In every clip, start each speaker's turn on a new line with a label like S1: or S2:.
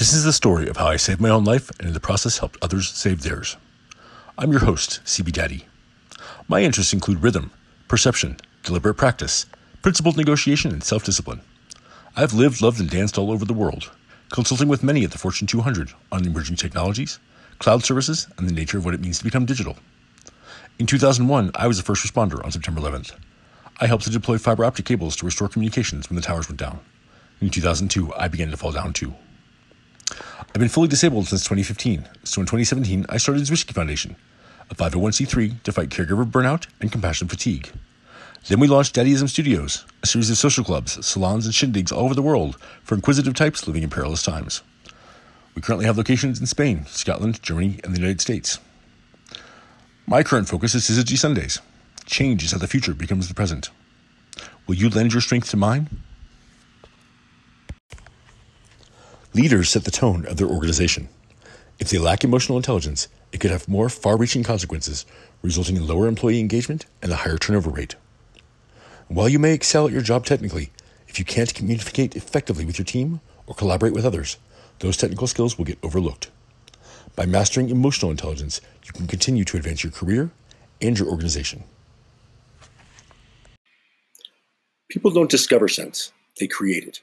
S1: This is the story of how I saved my own life and in the process helped others save theirs. I'm your host, CB Daddy. My interests include rhythm, perception, deliberate practice, principled negotiation, and self discipline. I've lived, loved, and danced all over the world, consulting with many at the Fortune 200 on emerging technologies, cloud services, and the nature of what it means to become digital. In 2001, I was a first responder on September 11th. I helped to deploy fiber optic cables to restore communications when the towers went down. In 2002, I began to fall down too. I've been fully disabled since 2015, so in 2017, I started Zwiski Foundation, a 501c3 to fight caregiver burnout and compassion fatigue. Then we launched Daddyism Studios, a series of social clubs, salons, and shindigs all over the world for inquisitive types living in perilous times. We currently have locations in Spain, Scotland, Germany, and the United States. My current focus is Syzygy Sundays. Change is how the future becomes the present. Will you lend your strength to mine? Leaders set the tone of their organization. If they lack emotional intelligence, it could have more far reaching consequences, resulting in lower employee engagement and a higher turnover rate. While you may excel at your job technically, if you can't communicate effectively with your team or collaborate with others, those technical skills will get overlooked. By mastering emotional intelligence, you can continue to advance your career and your organization.
S2: People don't discover sense, they create it.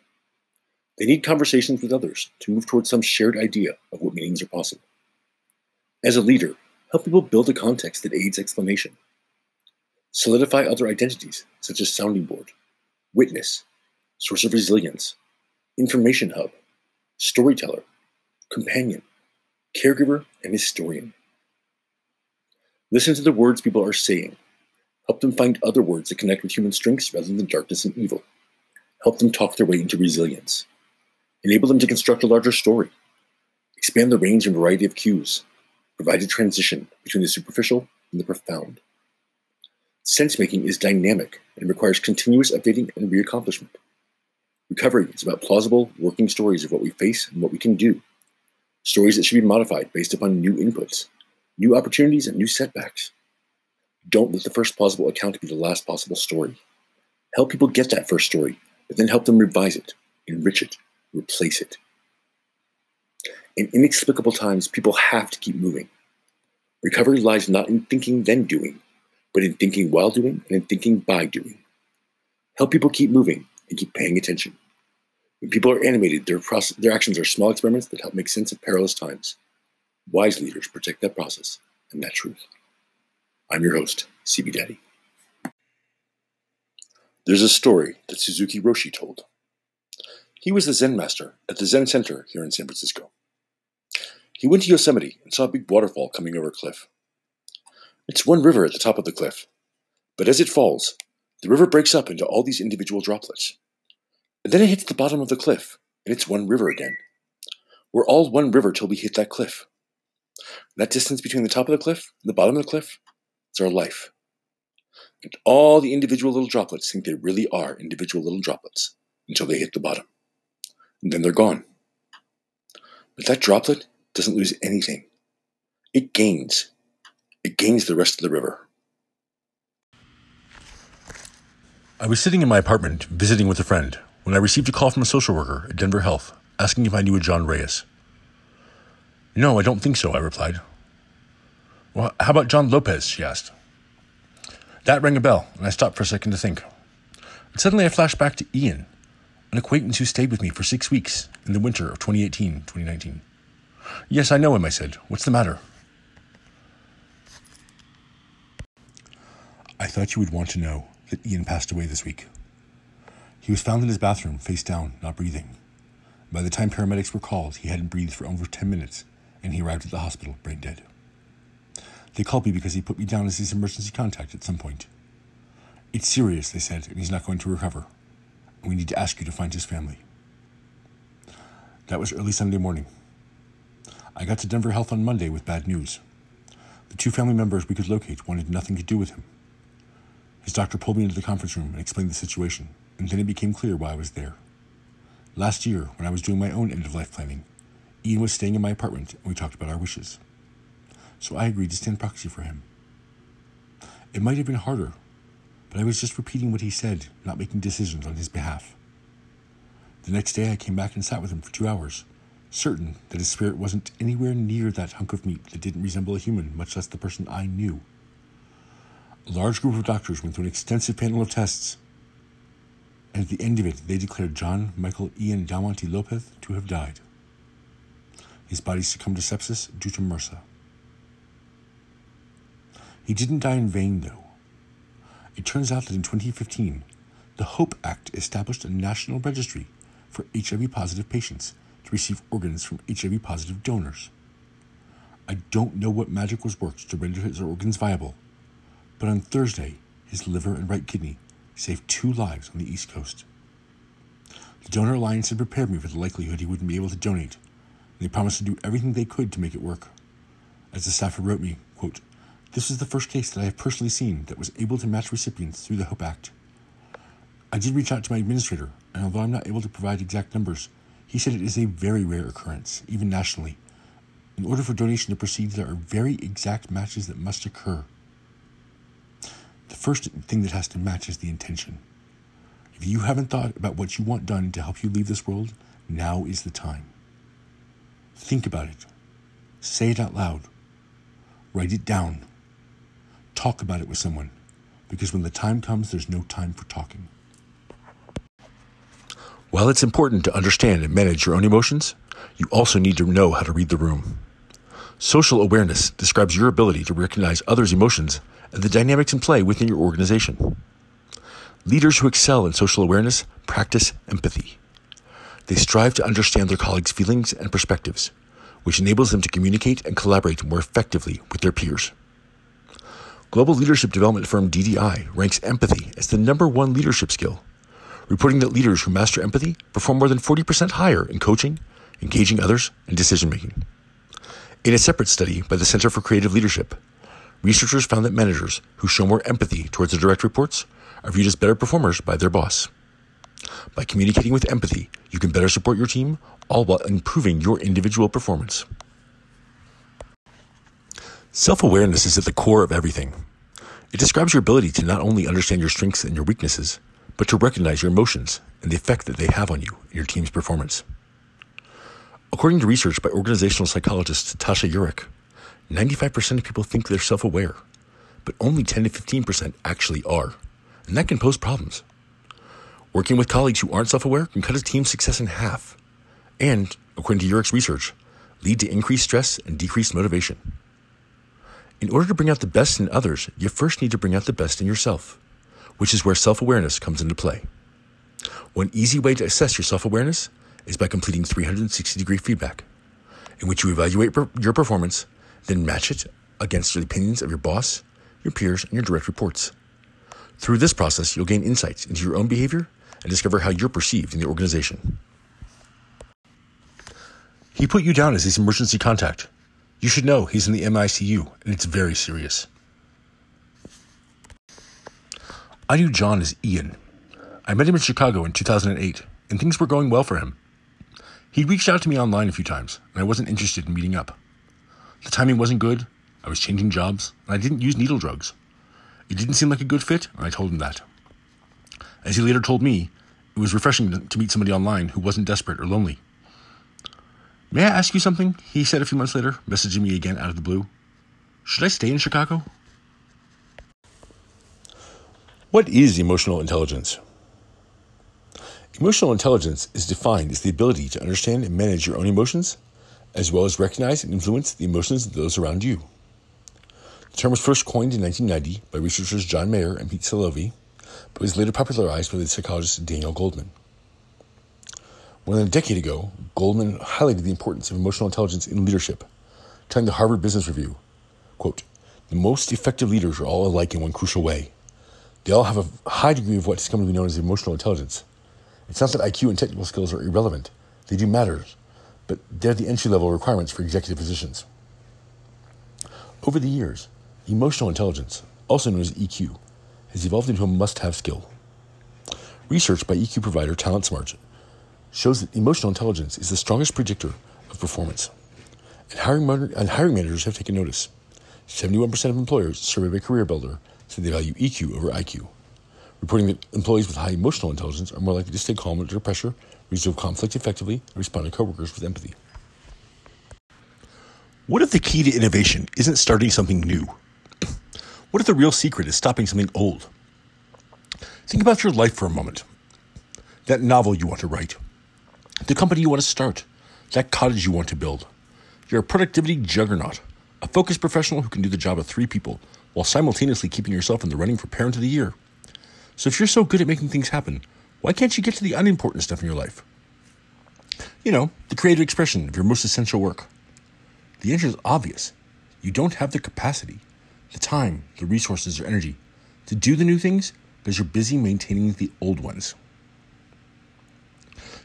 S2: They need conversations with others to move towards some shared idea of what meanings are possible. As a leader, help people build a context that aids explanation. Solidify other identities, such as sounding board, witness, source of resilience, information hub, storyteller, companion, caregiver, and historian. Listen to the words people are saying. Help them find other words that connect with human strengths rather than darkness and evil. Help them talk their way into resilience. Enable them to construct a larger story. Expand the range and variety of cues. Provide a transition between the superficial and the profound. Sense making is dynamic and requires continuous updating and reaccomplishment. Recovery is about plausible, working stories of what we face and what we can do. Stories that should be modified based upon new inputs, new opportunities, and new setbacks. Don't let the first plausible account be the last possible story. Help people get that first story, but then help them revise it, enrich it, replace it. In inexplicable times, people have to keep moving. Recovery lies not in thinking then doing, but in thinking while doing and in thinking by doing. Help people keep moving and keep paying attention. When people are animated, their, process, their actions are small experiments that help make sense of perilous times. Wise leaders protect that process and that truth. I'm your host, CB Daddy. There's a story that Suzuki Roshi told. He was the Zen master at the Zen Center here in San Francisco. He went to Yosemite and saw a big waterfall coming over a cliff. It's one river at the top of the cliff, but as it falls, the river breaks up into all these individual droplets. And then it hits the bottom of the cliff, and it's one river again. We're all one river till we hit that cliff. That distance between the top of the cliff and the bottom of the cliff is our life. And all the individual little droplets think they really are individual little droplets until they hit the bottom and then they're gone. But that droplet doesn't lose anything. It gains. It gains the rest of the river.
S1: I was sitting in my apartment visiting with a friend when I received a call from a social worker at Denver Health asking if I knew a John Reyes. No, I don't think so, I replied. Well, how about John Lopez? she asked. That rang a bell, and I stopped for a second to think. And suddenly I flashed back to Ian, an acquaintance who stayed with me for six weeks in the winter of 2018 2019. Yes, I know him, I said. What's the matter? I thought you would want to know that Ian passed away this week. He was found in his bathroom, face down, not breathing. By the time paramedics were called, he hadn't breathed for over 10 minutes, and he arrived at the hospital brain dead. They called me because he put me down as his emergency contact at some point. It's serious, they said, and he's not going to recover. We need to ask you to find his family. That was early Sunday morning. I got to Denver Health on Monday with bad news. The two family members we could locate wanted nothing to do with him. His doctor pulled me into the conference room and explained the situation, and then it became clear why I was there. Last year, when I was doing my own end of life planning, Ian was staying in my apartment and we talked about our wishes. So I agreed to stand proxy for him. It might have been harder but I was just repeating what he said, not making decisions on his behalf. The next day, I came back and sat with him for two hours, certain that his spirit wasn't anywhere near that hunk of meat that didn't resemble a human, much less the person I knew. A large group of doctors went through an extensive panel of tests, and at the end of it, they declared John Michael Ian Dowmont Lopez to have died. His body succumbed to sepsis due to MRSA. He didn't die in vain, though. It turns out that in 2015, the HOPE Act established a national registry for HIV positive patients to receive organs from HIV positive donors. I don't know what magic was worked to render his organs viable, but on Thursday, his liver and right kidney saved two lives on the East Coast. The Donor Alliance had prepared me for the likelihood he wouldn't be able to donate, and they promised to do everything they could to make it work. As the staffer wrote me, quote, This is the first case that I have personally seen that was able to match recipients through the HOPE Act. I did reach out to my administrator, and although I'm not able to provide exact numbers, he said it is a very rare occurrence, even nationally. In order for donation to proceed, there are very exact matches that must occur. The first thing that has to match is the intention. If you haven't thought about what you want done to help you leave this world, now is the time. Think about it. Say it out loud. Write it down. Talk about it with someone, because when the time comes, there's no time for talking. While it's important to understand and manage your own emotions, you also need to know how to read the room. Social awareness describes your ability to recognize others' emotions and the dynamics in play within your organization. Leaders who excel in social awareness practice empathy. They strive to understand their colleagues' feelings and perspectives, which enables them to communicate and collaborate more effectively with their peers. Global leadership development firm DDI ranks empathy as the number one leadership skill reporting that leaders who master empathy perform more than 40% higher in coaching, engaging others, and decision making. In a separate study by the Center for Creative Leadership, researchers found that managers who show more empathy towards their direct reports are viewed as better performers by their boss. By communicating with empathy, you can better support your team, all while improving your individual performance. Self awareness is at the core of everything. It describes your ability to not only understand your strengths and your weaknesses, but to recognize your emotions and the effect that they have on you and your team's performance. According to research by organizational psychologist Tasha Eurich, 95% of people think they're self aware, but only 10 to 15% actually are, and that can pose problems. Working with colleagues who aren't self aware can cut a team's success in half, and, according to Eurich's research, lead to increased stress and decreased motivation. In order to bring out the best in others, you first need to bring out the best in yourself which is where self awareness comes into play. One easy way to assess your self awareness is by completing 360 degree feedback, in which you evaluate per- your performance, then match it against the opinions of your boss, your peers, and your direct reports. Through this process, you'll gain insights into your own behavior and discover how you're perceived in the organization. He put you down as his emergency contact. You should know he's in the MICU, and it's very serious. I knew John as Ian. I met him in Chicago in 2008, and things were going well for him. He reached out to me online a few times, and I wasn't interested in meeting up. The timing wasn't good, I was changing jobs, and I didn't use needle drugs. It didn't seem like a good fit, and I told him that. As he later told me, it was refreshing to meet somebody online who wasn't desperate or lonely. May I ask you something? He said a few months later, messaging me again out of the blue. Should I stay in Chicago? What is emotional intelligence? Emotional intelligence is defined as the ability to understand and manage your own emotions, as well as recognize and influence the emotions of those around you. The term was first coined in 1990 by researchers John Mayer and Pete Salovey, but was later popularized by the psychologist Daniel Goleman. More than a decade ago, Goleman highlighted the importance of emotional intelligence in leadership, telling the Harvard Business Review, quote, the most effective leaders are all alike in one crucial way. They all have a high degree of what has come to be known as emotional intelligence. It's not that IQ and technical skills are irrelevant, they do matter, but they're the entry level requirements for executive positions. Over the years, emotional intelligence, also known as EQ, has evolved into a must have skill. Research by EQ provider TalentSmart shows that emotional intelligence is the strongest predictor of performance. And hiring, and hiring managers have taken notice. 71% of employers surveyed by CareerBuilder said they value EQ over IQ, reporting that employees with high emotional intelligence are more likely to stay calm under pressure, resolve conflict effectively, and respond to coworkers with empathy. What if the key to innovation isn't starting something new? What if the real secret is stopping something old? Think about your life for a moment. That novel you want to write, the company you want to start, that cottage you want to build. You're a productivity juggernaut, a focused professional who can do the job of three people while simultaneously keeping yourself in the running for Parent of the Year. So if you're so good at making things happen, why can't you get to the unimportant stuff in your life? You know, the creative expression of your most essential work. The answer is obvious. You don't have the capacity, the time, the resources, or energy to do the new things because you're busy maintaining the old ones.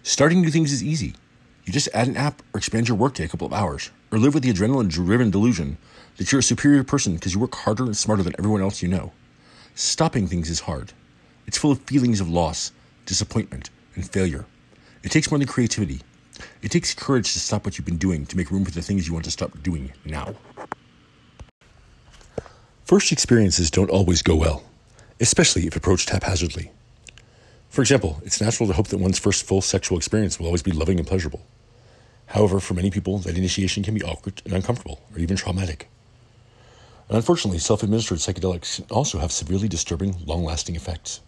S1: Starting new things is easy. You just add an app or expand your workday a couple of hours, or live with the adrenaline driven delusion that you're a superior person because you work harder and smarter than everyone else you know. Stopping things is hard. It's full of feelings of loss, disappointment, and failure. It takes more than creativity. It takes courage to stop what you've been doing to make room for the things you want to stop doing now. First experiences don't always go well, especially if approached haphazardly. For example, it's natural to hope that one's first full sexual experience will always be loving and pleasurable. However, for many people, that initiation can be awkward and uncomfortable, or even traumatic. And unfortunately, self administered psychedelics can also have severely disturbing, long lasting effects.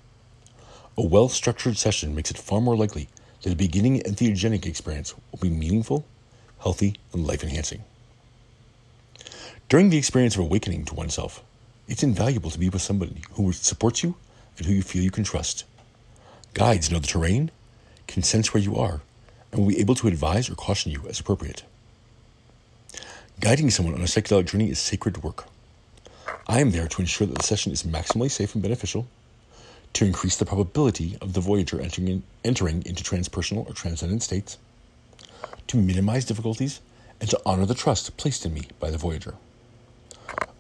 S1: A well structured session makes it far more likely that a beginning entheogenic experience will be meaningful, healthy, and life enhancing. During the experience of awakening to oneself, it's invaluable to be with somebody who supports you and who you feel you can trust. Guides know the terrain, can sense where you are, and will be able to advise or caution you as appropriate. Guiding someone on a psychedelic journey is sacred work. I am there to ensure that the session is maximally safe and beneficial, to increase the probability of the voyager entering, in, entering into transpersonal or transcendent states, to minimize difficulties, and to honor the trust placed in me by the voyager.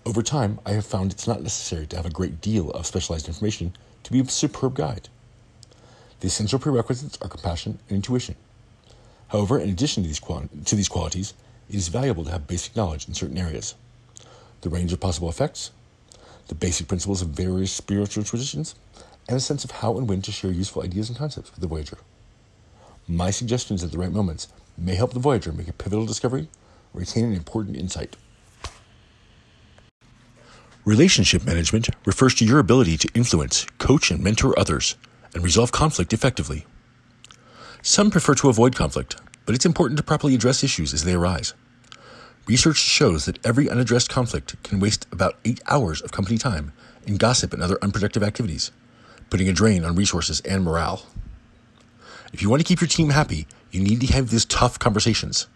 S1: Over time, I have found it's not necessary to have a great deal of specialized information to be a superb guide. The essential prerequisites are compassion and intuition. However, in addition to these, to these qualities, it is valuable to have basic knowledge in certain areas. The range of possible effects, the basic principles of various spiritual traditions, and a sense of how and when to share useful ideas and concepts with the Voyager. My suggestions at the right moments may help the Voyager make a pivotal discovery or retain an important insight. Relationship management refers to your ability to influence, coach, and mentor others and resolve conflict effectively. Some prefer to avoid conflict, but it's important to properly address issues as they arise. Research shows that every unaddressed conflict can waste about eight hours of company time in gossip and other unproductive activities, putting a drain on resources and morale. If you want to keep your team happy, you need to have these tough conversations.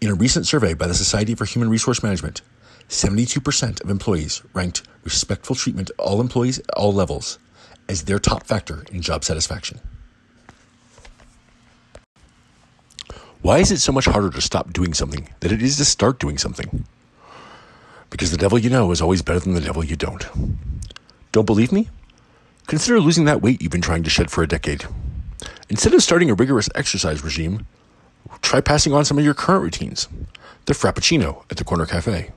S1: In a recent survey by the Society for Human Resource Management, 72% of employees ranked respectful treatment of all employees at all levels as their top factor in job satisfaction. Why is it so much harder to stop doing something than it is to start doing something? Because the devil you know is always better than the devil you don't. Don't believe me? Consider losing that weight you've been trying to shed for a decade. Instead of starting a rigorous exercise regime, try passing on some of your current routines the Frappuccino at the corner cafe,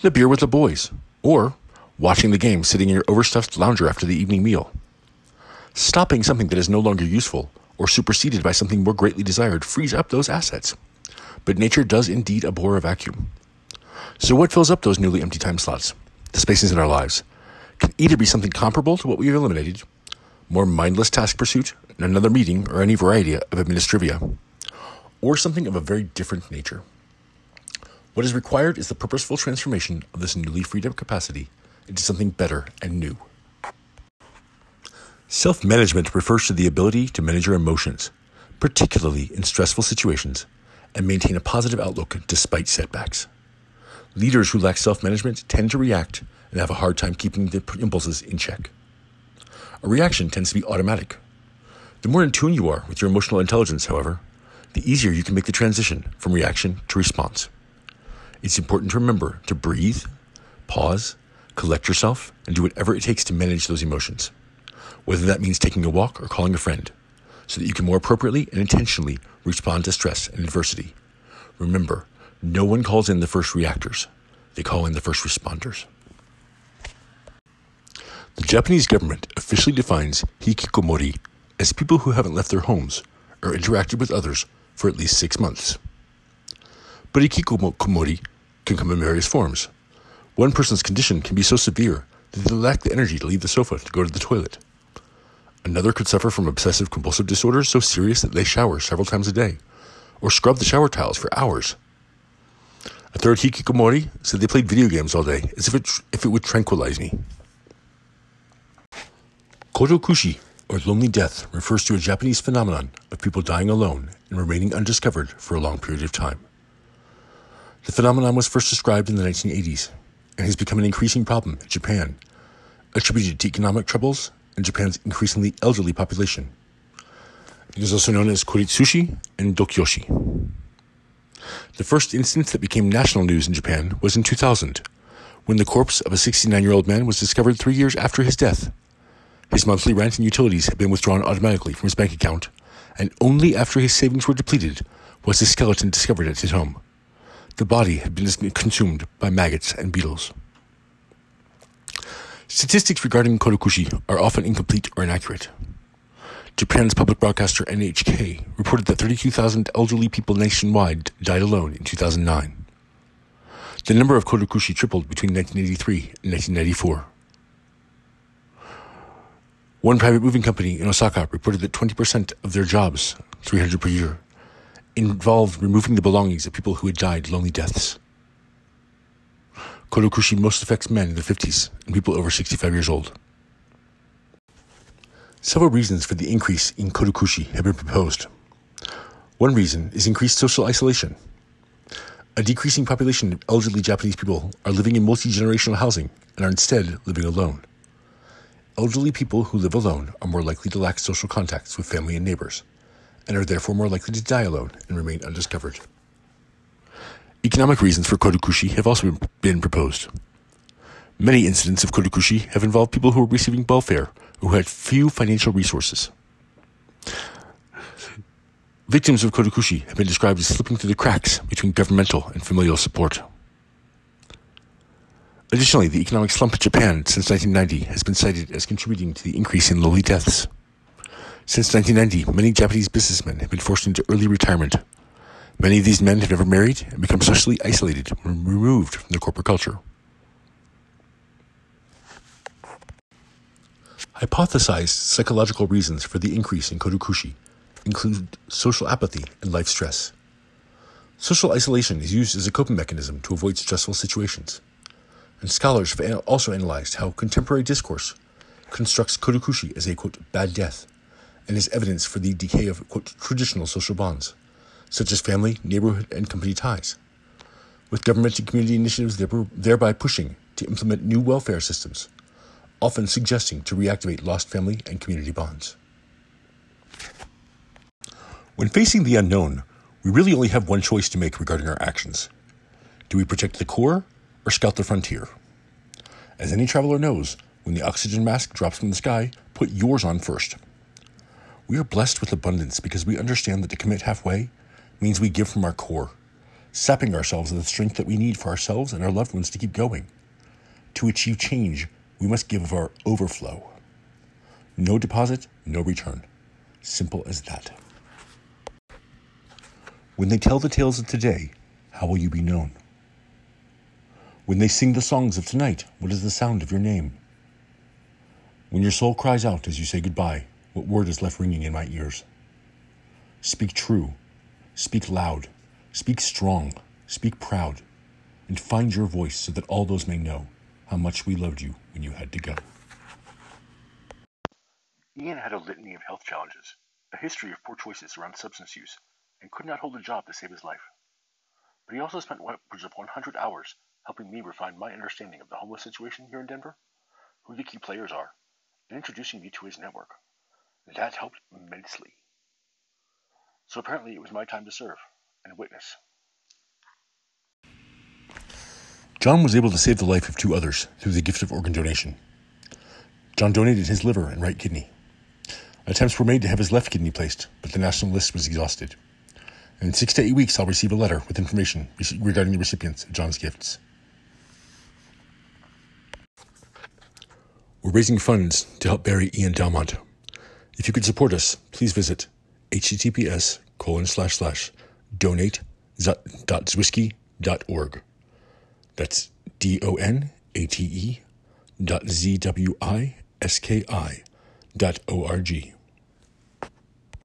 S1: the beer with the boys, or watching the game sitting in your overstuffed lounger after the evening meal. Stopping something that is no longer useful or superseded by something more greatly desired frees up those assets. But nature does indeed abhor a vacuum. So, what fills up those newly empty time slots, the spaces in our lives, can either be something comparable to what we've eliminated, more mindless task pursuit, another meeting, or any variety of administrivia, or something of a very different nature. What is required is the purposeful transformation of this newly freed up capacity into something better and new. Self management refers to the ability to manage your emotions, particularly in stressful situations, and maintain a positive outlook despite setbacks. Leaders who lack self management tend to react and have a hard time keeping their impulses in check. A reaction tends to be automatic. The more in tune you are with your emotional intelligence, however, the easier you can make the transition from reaction to response. It's important to remember to breathe, pause, collect yourself, and do whatever it takes to manage those emotions, whether that means taking a walk or calling a friend, so that you can more appropriately and intentionally respond to stress and adversity. Remember, no one calls in the first reactors, they call in the first responders. The Japanese government officially defines hikikomori as people who haven't left their homes or interacted with others for at least six months. But hikikomori can come in various forms. One person's condition can be so severe that they lack the energy to leave the sofa to go to the toilet. Another could suffer from obsessive compulsive disorder so serious that they shower several times a day, or scrub the shower tiles for hours. A third hikikomori said they played video games all day, as if it, if it would tranquilize me. Kodokushi, or lonely death, refers to a Japanese phenomenon of people dying alone and remaining undiscovered for a long period of time. The phenomenon was first described in the 1980s and has become an increasing problem in Japan, attributed to economic troubles and Japan's increasingly elderly population. It is also known as koritsushi and dokyoshi. The first instance that became national news in Japan was in 2000, when the corpse of a 69 year old man was discovered three years after his death. His monthly rent and utilities had been withdrawn automatically from his bank account, and only after his savings were depleted was his skeleton discovered at his home. The body had been consumed by maggots and beetles. Statistics regarding Kodokushi are often incomplete or inaccurate. Japan's public broadcaster NHK reported that 32,000 elderly people nationwide died alone in 2009. The number of Kodokushi tripled between 1983 and 1994. One private moving company in Osaka reported that 20% of their jobs, 300 per year, involved removing the belongings of people who had died lonely deaths. Kodokushi most affects men in their 50s and people over 65 years old. Several reasons for the increase in kodokushi have been proposed. One reason is increased social isolation. A decreasing population of elderly Japanese people are living in multi generational housing and are instead living alone. Elderly people who live alone are more likely to lack social contacts with family and neighbors, and are therefore more likely to die alone and remain undiscovered. Economic reasons for kodokushi have also been proposed. Many incidents of kodokushi have involved people who were receiving welfare who had few financial resources. Victims of Kodokushi have been described as slipping through the cracks between governmental and familial support. Additionally, the economic slump in Japan since 1990 has been cited as contributing to the increase in lonely deaths. Since 1990, many Japanese businessmen have been forced into early retirement. Many of these men have never married and become socially isolated when removed from their corporate culture. Hypothesized psychological reasons for the increase in kodokushi include social apathy and life stress. Social isolation is used as a coping mechanism to avoid stressful situations. And scholars have also analyzed how contemporary discourse constructs kodokushi as a quote, bad death and is evidence for the decay of quote, traditional social bonds, such as family, neighborhood, and company ties, with government and community initiatives thereby pushing to implement new welfare systems often suggesting to reactivate lost family and community bonds. When facing the unknown, we really only have one choice to make regarding our actions. Do we protect the core or scout the frontier? As any traveler knows, when the oxygen mask drops from the sky, put yours on first. We are blessed with abundance because we understand that to commit halfway means we give from our core, sapping ourselves of the strength that we need for ourselves and our loved ones to keep going. To achieve change, we must give of our overflow. No deposit, no return. Simple as that. When they tell the tales of today, how will you be known? When they sing the songs of tonight, what is the sound of your name? When your soul cries out as you say goodbye, what word is left ringing in my ears? Speak true, speak loud, speak strong, speak proud, and find your voice so that all those may know how much we loved you when you had to go.
S2: Ian had a litany of health challenges, a history of poor choices around substance use, and could not hold a job to save his life. But he also spent upwards of 100 hours helping me refine my understanding of the homeless situation here in Denver, who the key players are, and introducing me to his network. That helped immensely. So apparently it was my time to serve and witness.
S1: John was able to save the life of two others through the gift of organ donation. John donated his liver and right kidney. Attempts were made to have his left kidney placed, but the national list was exhausted. In six to eight weeks, I'll receive a letter with information regarding the recipients of John's gifts. We're raising funds to help bury Ian Dowmont. If you could support us, please visit https colon slash slash donate donate.zwiski.org. That's D O N A T E dot Z W I S K I dot O R G.